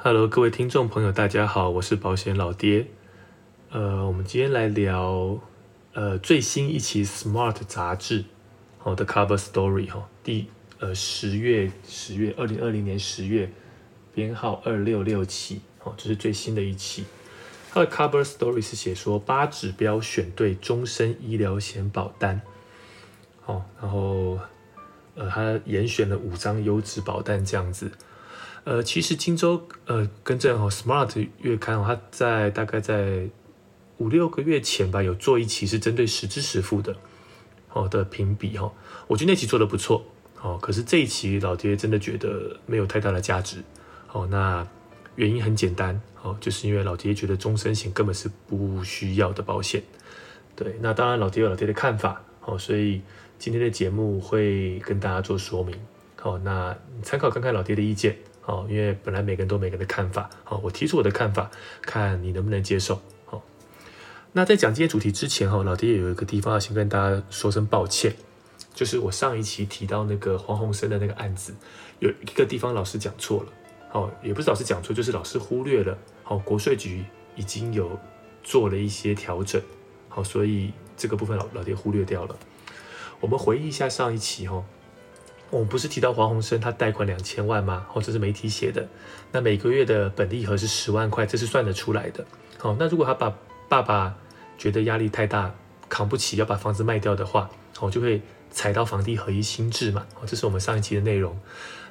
Hello，各位听众朋友，大家好，我是保险老爹。呃，我们今天来聊呃最新一期《Smart》杂志好的 Cover Story 哈，第呃十月十月二零二零年十月编号二六六期哦，这是最新的一期。它的 Cover Story 是写说八指标选对终身医疗险保单，哦，然后呃，它严选了五张优质保单这样子。呃，其实荆州呃，更正哦，Smart 月刊哦，它在大概在五六个月前吧，有做一期是针对实支实付的，哦的评比哈，我觉得那期做的不错，哦，可是这一期老爹真的觉得没有太大的价值，哦，那原因很简单，哦，就是因为老爹觉得终身险根本是不需要的保险，对，那当然老爹有老爹的看法，哦，所以今天的节目会跟大家做说明，好，那参考看看老爹的意见。哦，因为本来每个人都每个人的看法，好，我提出我的看法，看你能不能接受。好，那在讲今天主题之前，哈，老爹有一个地方要先跟大家说声抱歉，就是我上一期提到那个黄鸿升的那个案子，有一个地方老师讲错了，好，也不是老师讲错，就是老师忽略了，好，国税局已经有做了一些调整，好，所以这个部分老老爹忽略掉了。我们回忆一下上一期，哈。我们不是提到黄鸿升他贷款两千万吗？哦，这是媒体写的。那每个月的本利和是十万块，这是算得出来的。好，那如果他把爸爸觉得压力太大，扛不起，要把房子卖掉的话，哦，就会踩到房地合一新制嘛。哦，这是我们上一期的内容。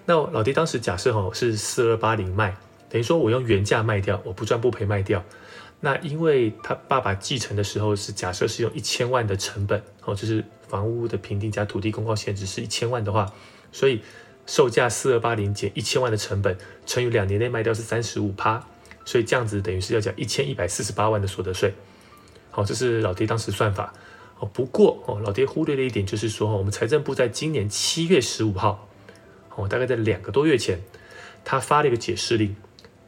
那老爹当时假设哦是四二八零卖，等于说我用原价卖掉，我不赚不赔卖掉。那因为他爸爸继承的时候是假设是用一千万的成本，哦，就是房屋的评定加土地公告限制是一千万的话，所以售价四二八零减一千万的成本乘以两年内卖掉是三十五趴，所以这样子等于是要缴一千一百四十八万的所得税。好，这是老爹当时算法。哦，不过哦，老爹忽略了一点，就是说我们财政部在今年七月十五号，哦，大概在两个多月前，他发了一个解释令，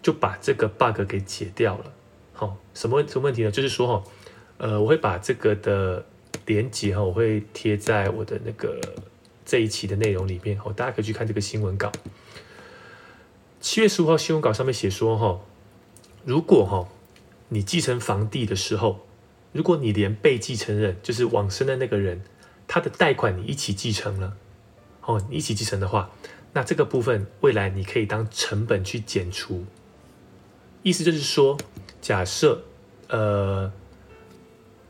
就把这个 bug 给解掉了。好，什么什么问题呢？就是说哈，呃，我会把这个的连接哈，我会贴在我的那个这一期的内容里面，哦，大家可以去看这个新闻稿。七月十五号新闻稿上面写说哈，如果哈你继承房地的时候，如果你连被继承人就是往生的那个人，他的贷款你一起继承了，哦，你一起继承的话，那这个部分未来你可以当成本去减除，意思就是说。假设，呃，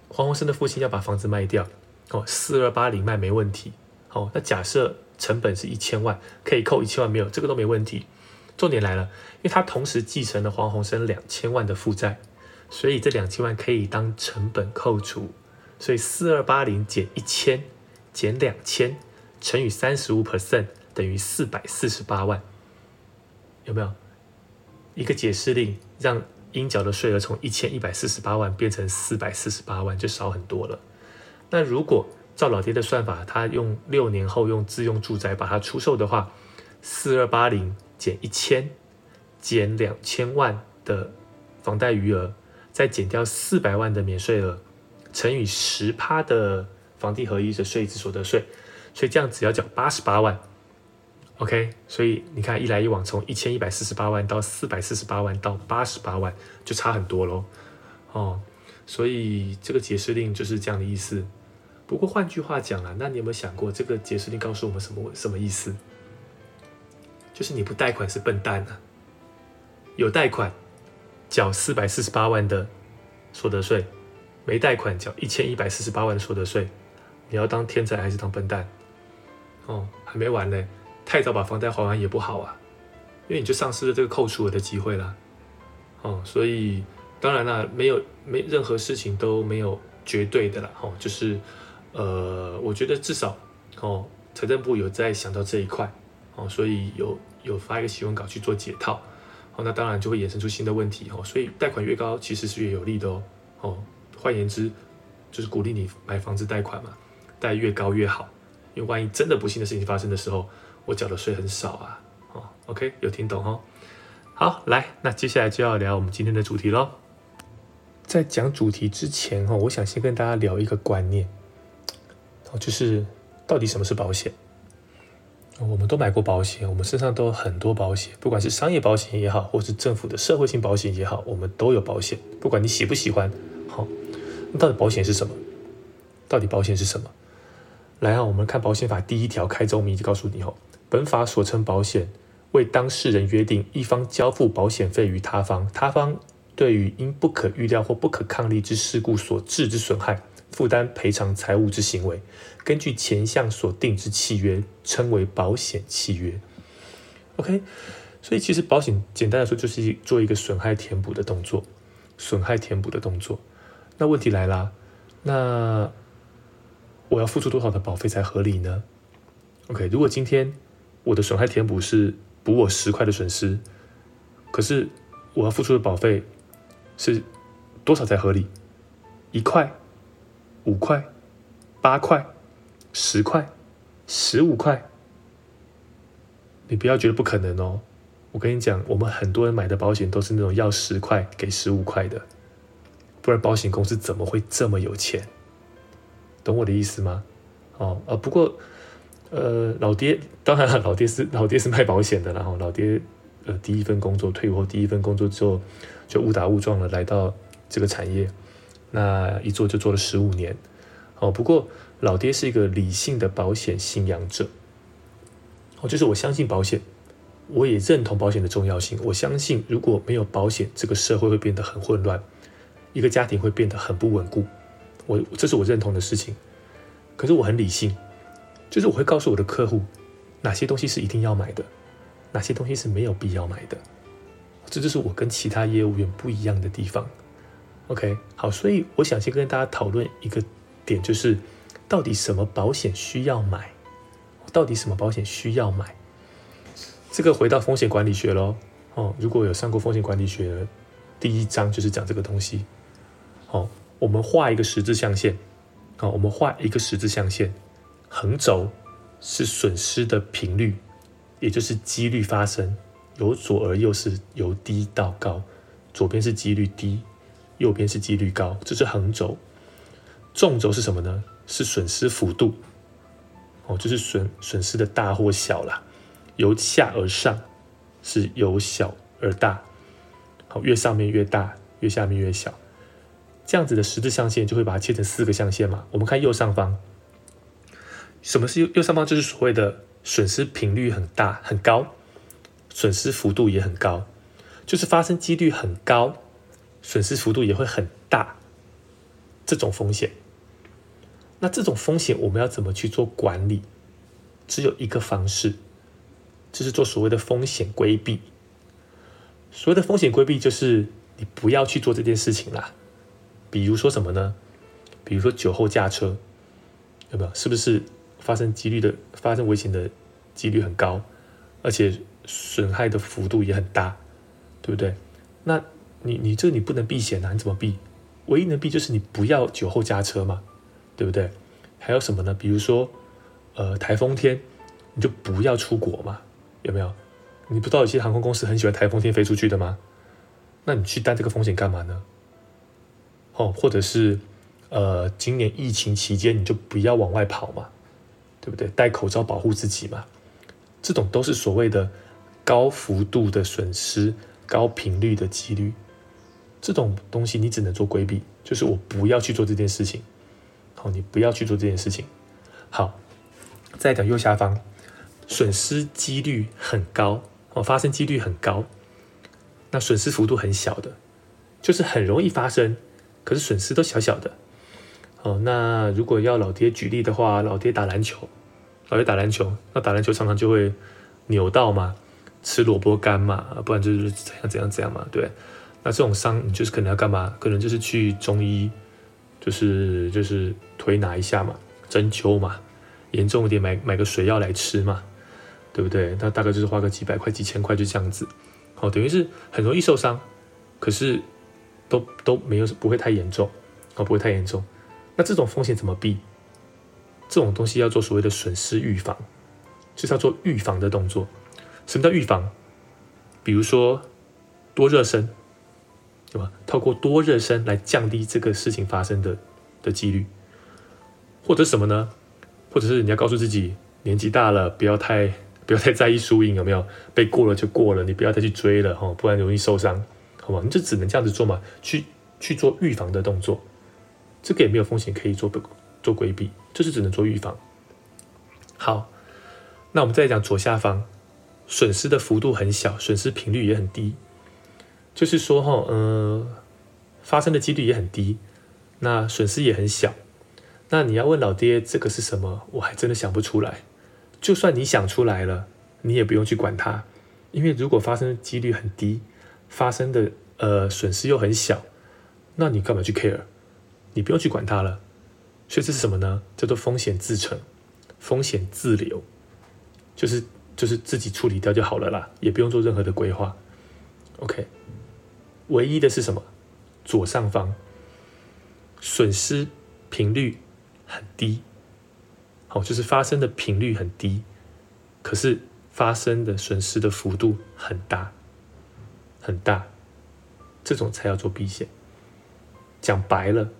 黄鸿升的父亲要把房子卖掉，哦，四二八零卖没问题，哦，那假设成本是一千万，可以扣一千万没有，这个都没问题。重点来了，因为他同时继承了黄鸿升两千万的负债，所以这两千万可以当成本扣除，所以四二八零减一千减两千乘以三十五 percent 等于四百四十八万，有没有？一个解释令让。应缴的税额从一千一百四十八万变成四百四十八万，就少很多了。那如果照老爹的算法，他用六年后用自用住宅把它出售的话，四二八零减一千，减两千万的房贷余额，再减掉四百万的免税额，乘以十趴的房地合一的税制所得税，所以这样只要缴八十八万。OK，所以你看，一来一往，从一千一百四十八万到四百四十八万到八十八万，就差很多喽。哦，所以这个解释令就是这样的意思。不过换句话讲啊，那你有没有想过，这个解释令告诉我们什么什么意思？就是你不贷款是笨蛋啊，有贷款缴四百四十八万的所得税，没贷款缴一千一百四十八万的所得税，你要当天才还是当笨蛋？哦，还没完呢。太早把房贷还完也不好啊，因为你就丧失了这个扣除额的机会啦。哦，所以当然啦，没有没任何事情都没有绝对的啦。哦，就是呃，我觉得至少哦，财政部有在想到这一块哦，所以有有发一个新闻稿去做解套。哦，那当然就会衍生出新的问题哦。所以贷款越高，其实是越有利的哦。哦，换言之，就是鼓励你买房子贷款嘛，贷越高越好，因为万一真的不幸的事情发生的时候。我缴的税很少啊，哦，OK，有听懂哦？好，来，那接下来就要聊我们今天的主题喽。在讲主题之前哈，我想先跟大家聊一个观念，哦，就是到底什么是保险？我们都买过保险，我们身上都有很多保险，不管是商业保险也好，或是政府的社会性保险也好，我们都有保险。不管你喜不喜欢，好，那到底保险是什么？到底保险是什么？来啊，我们看保险法第一条开宗明义告诉你哦，本法所称保险，为当事人约定一方交付保险费于他方，他方对于因不可预料或不可抗力之事故所致之损害。负担赔偿财物之行为，根据前项所定之契约，称为保险契约。OK，所以其实保险简单来说就是做一个损害填补的动作，损害填补的动作。那问题来啦，那我要付出多少的保费才合理呢？OK，如果今天我的损害填补是补我十块的损失，可是我要付出的保费是多少才合理？一块？五块、八块、十块、十五块，你不要觉得不可能哦。我跟你讲，我们很多人买的保险都是那种要十块给十五块的，不然保险公司怎么会这么有钱？懂我的意思吗？哦，呃，不过，呃，老爹，当然老爹是老爹是卖保险的，然后老爹，呃，第一份工作退伍后第一份工作之后，就误打误撞的来到这个产业。那一做就做了十五年，哦，不过老爹是一个理性的保险信仰者，哦，就是我相信保险，我也认同保险的重要性。我相信如果没有保险，这个社会会变得很混乱，一个家庭会变得很不稳固。我这是我认同的事情。可是我很理性，就是我会告诉我的客户，哪些东西是一定要买的，哪些东西是没有必要买的。这就是我跟其他业务员不一样的地方。OK，好，所以我想先跟大家讨论一个点，就是到底什么保险需要买？到底什么保险需要买？这个回到风险管理学喽。哦，如果有上过风险管理学，第一章就是讲这个东西。哦，我们画一个十字象限。好，我们画一个十字象限，横轴是损失的频率，也就是几率发生，由左而右是由低到高，左边是几率低。右边是几率高，这是横轴。纵轴是什么呢？是损失幅度。哦，就是损损失的大或小啦。由下而上是由小而大。好，越上面越大，越下面越小。这样子的十字象限就会把它切成四个象限嘛。我们看右上方，什么是右右上方？就是所谓的损失频率很大很高，损失幅度也很高，就是发生几率很高。损失幅度也会很大，这种风险，那这种风险我们要怎么去做管理？只有一个方式，就是做所谓的风险规避。所谓的风险规避，就是你不要去做这件事情啦。比如说什么呢？比如说酒后驾车，有没有？是不是发生几率的发生危险的几率很高，而且损害的幅度也很大，对不对？那你你这你不能避险啊，你怎么避？唯一能避就是你不要酒后驾车嘛，对不对？还有什么呢？比如说，呃，台风天你就不要出国嘛，有没有？你不知道有些航空公司很喜欢台风天飞出去的吗？那你去担这个风险干嘛呢？哦，或者是呃，今年疫情期间你就不要往外跑嘛，对不对？戴口罩保护自己嘛，这种都是所谓的高幅度的损失、高频率的几率。这种东西你只能做规避，就是我不要去做这件事情。好，你不要去做这件事情。好，再讲右下方，损失几率很高哦，发生几率很高，那损失幅度很小的，就是很容易发生，可是损失都小小的。哦，那如果要老爹举例的话，老爹打篮球，老爹打篮球，那打篮球常常就会扭到嘛，吃萝卜干嘛，不然就是怎样怎样怎样嘛，对。那这种伤，你就是可能要干嘛？可能就是去中医，就是就是推拿一下嘛，针灸嘛，严重一点买买个水药来吃嘛，对不对？那大概就是花个几百块、几千块就这样子，哦，等于是很容易受伤，可是都都没有不会太严重，哦，不会太严重。那这种风险怎么避？这种东西要做所谓的损失预防，就是要做预防的动作。什么叫预防？比如说多热身。对吧？透过多热身来降低这个事情发生的的几率，或者什么呢？或者是你要告诉自己，年纪大了不要太不要太在意输赢有没有，被过了就过了，你不要再去追了哈，不然容易受伤，好吗？你就只能这样子做嘛，去去做预防的动作，这个也没有风险可以做做规避，就是只能做预防。好，那我们再讲左下方，损失的幅度很小，损失频率也很低，就是说哈，呃，发生的几率也很低，那损失也很小。那你要问老爹这个是什么？我还真的想不出来。就算你想出来了，你也不用去管它，因为如果发生的几率很低，发生的呃损失又很小，那你干嘛去 care？你不用去管它了。所以这是什么呢？叫做风险自承，风险自留，就是就是自己处理掉就好了啦，也不用做任何的规划。OK，唯一的是什么？左上方损失频率。很低，好，就是发生的频率很低，可是发生的损失的幅度很大，很大，这种才要做避险。讲白了，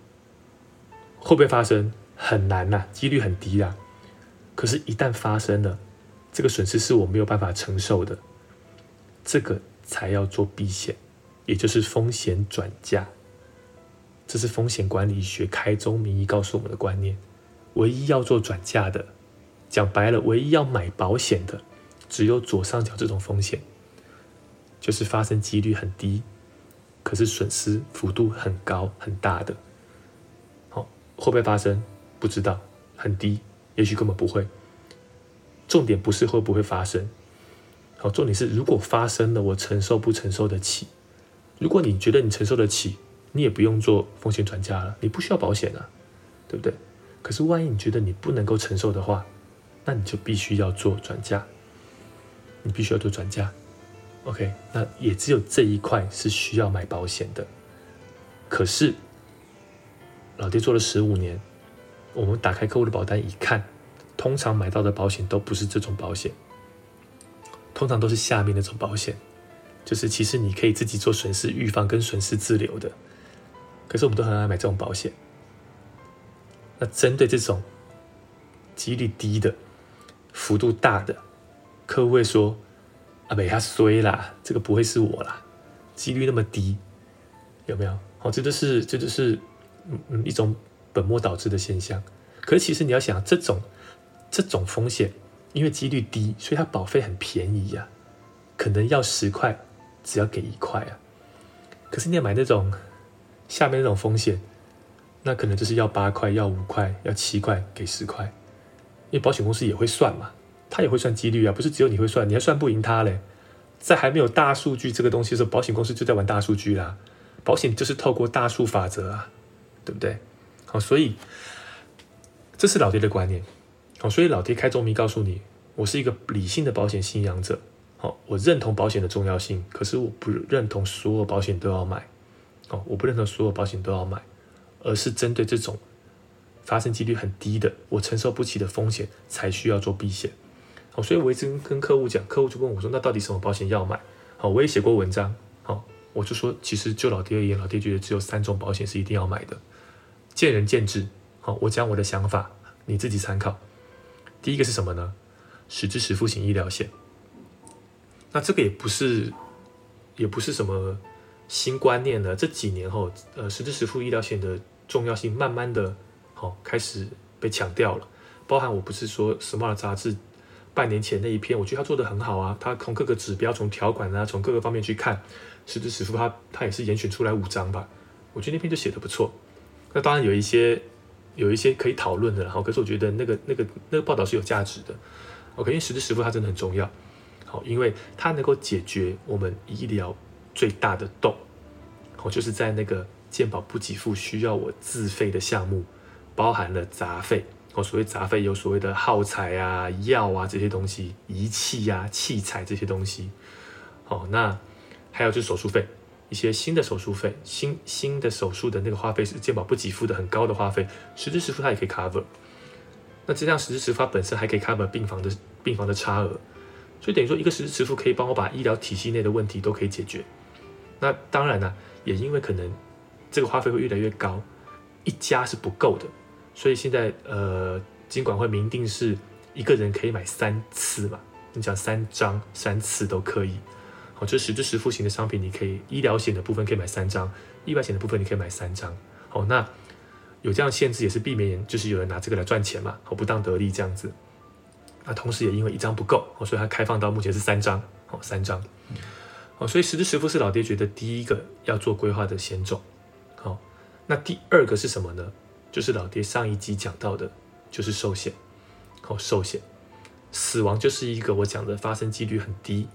会不会发生？很难呐，几率很低啊。可是，一旦发生了，这个损失是我没有办法承受的，这个才要做避险，也就是风险转嫁。这是风险管理学开宗明义告诉我们的观念：唯一要做转嫁的，讲白了，唯一要买保险的，只有左上角这种风险，就是发生几率很低，可是损失幅度很高很大的。会不会发生？不知道，很低，也许根本不会。重点不是会不会发生，好，重点是如果发生了，我承受不承受得起？如果你觉得你承受得起。你也不用做风险转嫁了，你不需要保险啊，对不对？可是万一你觉得你不能够承受的话，那你就必须要做转嫁，你必须要做转嫁。OK，那也只有这一块是需要买保险的。可是老爹做了十五年，我们打开客户的保单一看，通常买到的保险都不是这种保险，通常都是下面那种保险，就是其实你可以自己做损失预防跟损失自留的。可是我们都很爱买这种保险。那针对这种几率低的、幅度大的，客户会说：“啊，没他衰啦，这个不会是我啦，几率那么低，有没有？”好，这就是这就是嗯一种本末倒置的现象。可是其实你要想，这种这种风险，因为几率低，所以它保费很便宜呀，可能要十块，只要给一块啊。可是你要买那种。下面那种风险，那可能就是要八块、要五块、要七块给十块，因为保险公司也会算嘛，他也会算几率啊，不是只有你会算，你还算不赢他嘞。在还没有大数据这个东西的时候，保险公司就在玩大数据啦。保险就是透过大数法则啊，对不对？好，所以这是老爹的观念。好，所以老爹开宗明告诉你，我是一个理性的保险信仰者。好，我认同保险的重要性，可是我不认同所有保险都要买。哦，我不认同所有保险都要买，而是针对这种发生几率很低的、我承受不起的风险才需要做避险。好，所以我一直跟客户讲，客户就问我说：“那到底什么保险要买？”好，我也写过文章。好，我就说，其实就老爹而言，老爹觉得只有三种保险是一定要买的，见仁见智。好，我讲我的想法，你自己参考。第一个是什么呢？实支实付型医疗险。那这个也不是，也不是什么。新观念了？这几年后，呃，实支实付医疗险的重要性慢慢的，好开始被强调了。包含我不是说《Smart》杂志半年前那一篇，我觉得他做的很好啊。他从各个指标、从条款啊、从各个方面去看，实支实付，他他也是严选出来五张吧。我觉得那篇就写的不错。那当然有一些有一些可以讨论的，好，可是我觉得那个那个那个报道是有价值的。OK，因为实支实付它真的很重要，好，因为它能够解决我们医疗。最大的洞，哦，就是在那个健保不给付需要我自费的项目，包含了杂费，哦，所谓杂费有所谓的耗材啊、药啊这些东西，仪器啊、器材这些东西，哦，那还有就是手术费，一些新的手术费，新新的手术的那个花费是健保不给付的很高的花费，实支实付它也可以 cover，那这样实支实付本身还可以 cover 病房的病房的差额，所以等于说一个实支实付可以帮我把医疗体系内的问题都可以解决。那当然呢，也因为可能这个花费会越来越高，一家是不够的，所以现在呃，尽管会明定是一个人可以买三次嘛，你讲三张三次都可以。好，这实支实付型的商品，你可以医疗险的部分可以买三张，意外险的部分你可以买三张。好，那有这样限制也是避免，就是有人拿这个来赚钱嘛，好不当得利这样子。那同时也因为一张不够，所以它开放到目前是三张，好三张。哦，所以实支实付是老爹觉得第一个要做规划的险种。好，那第二个是什么呢？就是老爹上一集讲到的，就是寿险。好，寿险，死亡就是一个我讲的发生几率很低，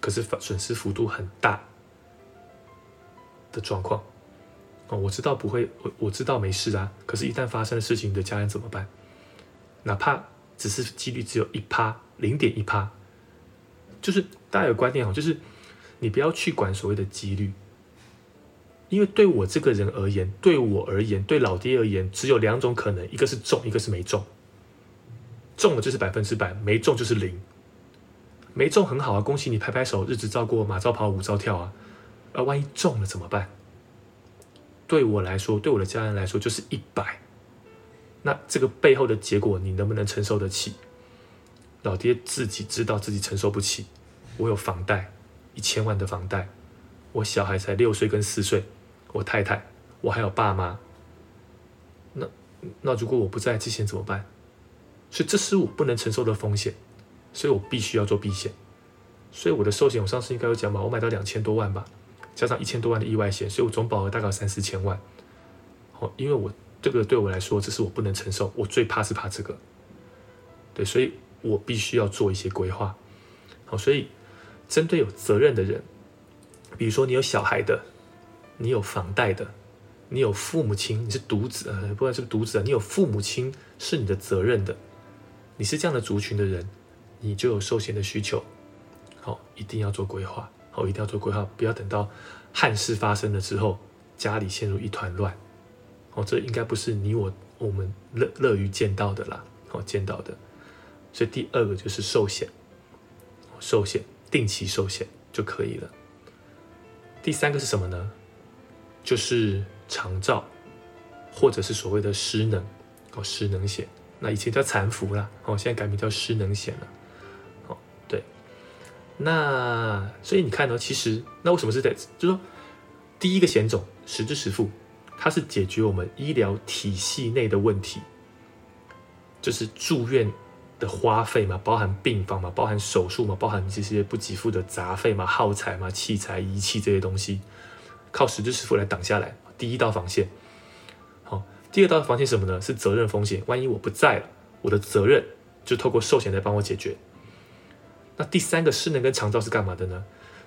可是损失幅度很大的状况。哦，我知道不会，我我知道没事啊。可是，一旦发生的事情，你的家人怎么办？哪怕只是几率只有一趴，零点一趴，就是大家有观念哦，就是。你不要去管所谓的几率，因为对我这个人而言，对我而言，对老爹而言，只有两种可能：一个是中，一个是没中。中了就是百分之百，没中就是零。没中很好啊，恭喜你，拍拍手，日子照过，马照跑，舞照跳啊。而万一中了怎么办？对我来说，对我的家人来说，就是一百。那这个背后的结果，你能不能承受得起？老爹自己知道自己承受不起，我有房贷。一千万的房贷，我小孩才六岁跟四岁，我太太，我还有爸妈。那那如果我不在，之前怎么办？所以这是我不能承受的风险，所以我必须要做避险。所以我的寿险，我上次应该有讲吧，我买到两千多万吧，加上一千多万的意外险，所以我总保额大概三四千万。好，因为我这个对我来说，这是我不能承受，我最怕是怕这个。对，所以我必须要做一些规划。好，所以。针对有责任的人，比如说你有小孩的，你有房贷的，你有父母亲，你是独子，呃，不管是独子啊，你有父母亲是你的责任的，你是这样的族群的人，你就有寿险的需求，好，一定要做规划，好，一定要做规划，不要等到憾事发生了之后，家里陷入一团乱，哦，这应该不是你我我们乐乐于见到的啦，好，见到的，所以第二个就是寿险，寿险。定期寿险就可以了。第三个是什么呢？就是长照，或者是所谓的失能哦，失能险。那以前叫残服啦，哦，现在改名叫失能险了。那所以你看呢，其实那为什么是在，就说第一个险种实支实付，它是解决我们医疗体系内的问题，就是住院。的花费嘛，包含病房嘛，包含手术嘛，包含这些不给付的杂费嘛、耗材嘛、器材仪器这些东西，靠实支实付来挡下来。第一道防线，好，第二道防线什么呢？是责任风险。万一我不在了，我的责任就透过寿险来帮我解决。那第三个失能跟长照是干嘛的呢？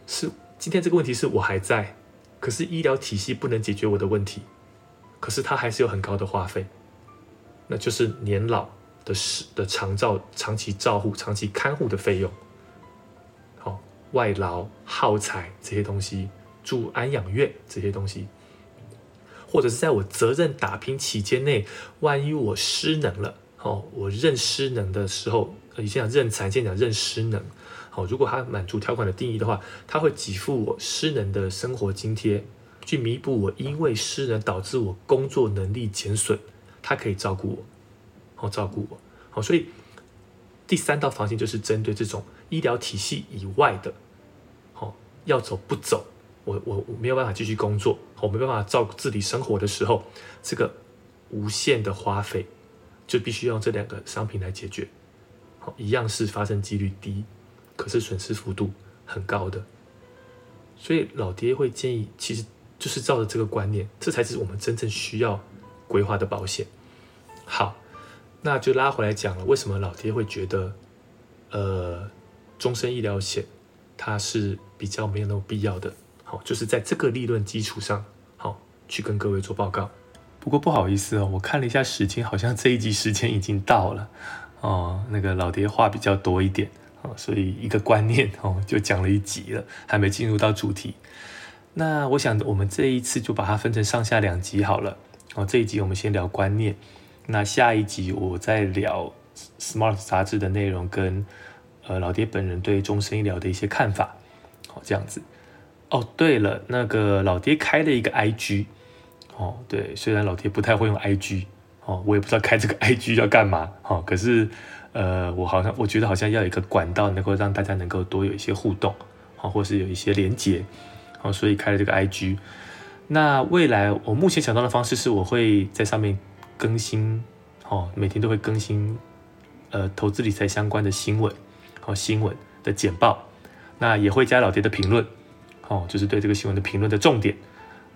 是今天这个问题是我还在，可是医疗体系不能解决我的问题，可是它还是有很高的花费，那就是年老。的失的长照、长期照护、长期看护的费用，好外劳、耗材这些东西，住安养院这些东西，或者是在我责任打拼期间内，万一我失能了，哦，我认失能的时候，以前讲认残，现在讲认失能，好，如果他满足条款的定义的话，他会给付我失能的生活津贴，去弥补我因为失能导致我工作能力减损，他可以照顾我。好照顾我，好，所以第三道防线就是针对这种医疗体系以外的，好要走不走，我我我没有办法继续工作，我没办法照顾自己生活的时候，这个无限的花费就必须用这两个商品来解决，一样是发生几率低，可是损失幅度很高的，所以老爹会建议，其实就是照着这个观念，这才是我们真正需要规划的保险，好。那就拉回来讲了，为什么老爹会觉得，呃，终身医疗险它是比较没有那么必要的？好，就是在这个利润基础上，好去跟各位做报告。不过不好意思哦，我看了一下时间，好像这一集时间已经到了哦。那个老爹话比较多一点哦，所以一个观念 哦就讲了一集了，还没进入到主题。那我想我们这一次就把它分成上下两集好了。哦，这一集我们先聊观念。那下一集我再聊《Smart》杂志的内容跟呃老爹本人对终身医疗的一些看法，好这样子。哦，对了，那个老爹开了一个 IG，哦，对，虽然老爹不太会用 IG，哦，我也不知道开这个 IG 要干嘛，哦，可是呃，我好像我觉得好像要有一个管道，能够让大家能够多有一些互动，好，或是有一些连接，好，所以开了这个 IG。那未来我目前想到的方式是，我会在上面更新，哦，每天都会更新，呃，投资理财相关的新闻，好，新闻的简报，那也会加老爹的评论，哦，就是对这个新闻的评论的重点。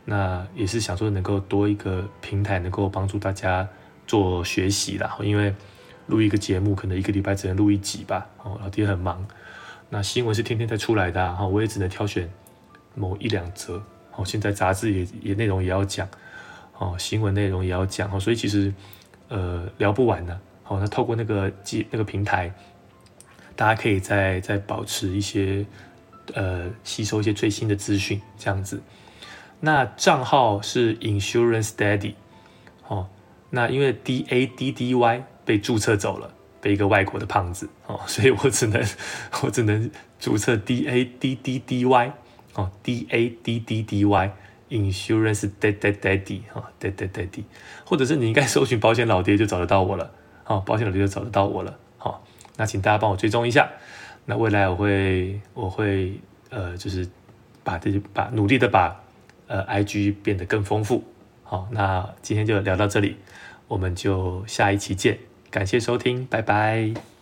那也是想说能够多一个平台，能够帮助大家做学习啦。因为录一个节目，可能一个礼拜只能录一集吧。哦，老爹很忙。那新闻是天天在出来的，哈，我也只能挑选某一两则。哦，现在杂志也也内容也要讲，哦，新闻内容也要讲。哦，所以其实呃聊不完呢。好，那透过那个机那个平台，大家可以再再保持一些呃吸收一些最新的资讯，这样子。那账号是 Insurance Daddy，那因为 D A D D Y 被注册走了，被一个外国的胖子哦，所以我只能 我只能注册 D A D D D Y，哦，D A D D D Y Insurance Daddy Daddy，哦，Daddy Daddy，或者是你应该搜寻保险老爹就找得到我了，哦，保险老爹就找得到我了，好，那请大家帮我追踪一下，那未来我会我会呃就是把这把努力的把。呃，I G 变得更丰富。好，那今天就聊到这里，我们就下一期见。感谢收听，拜拜。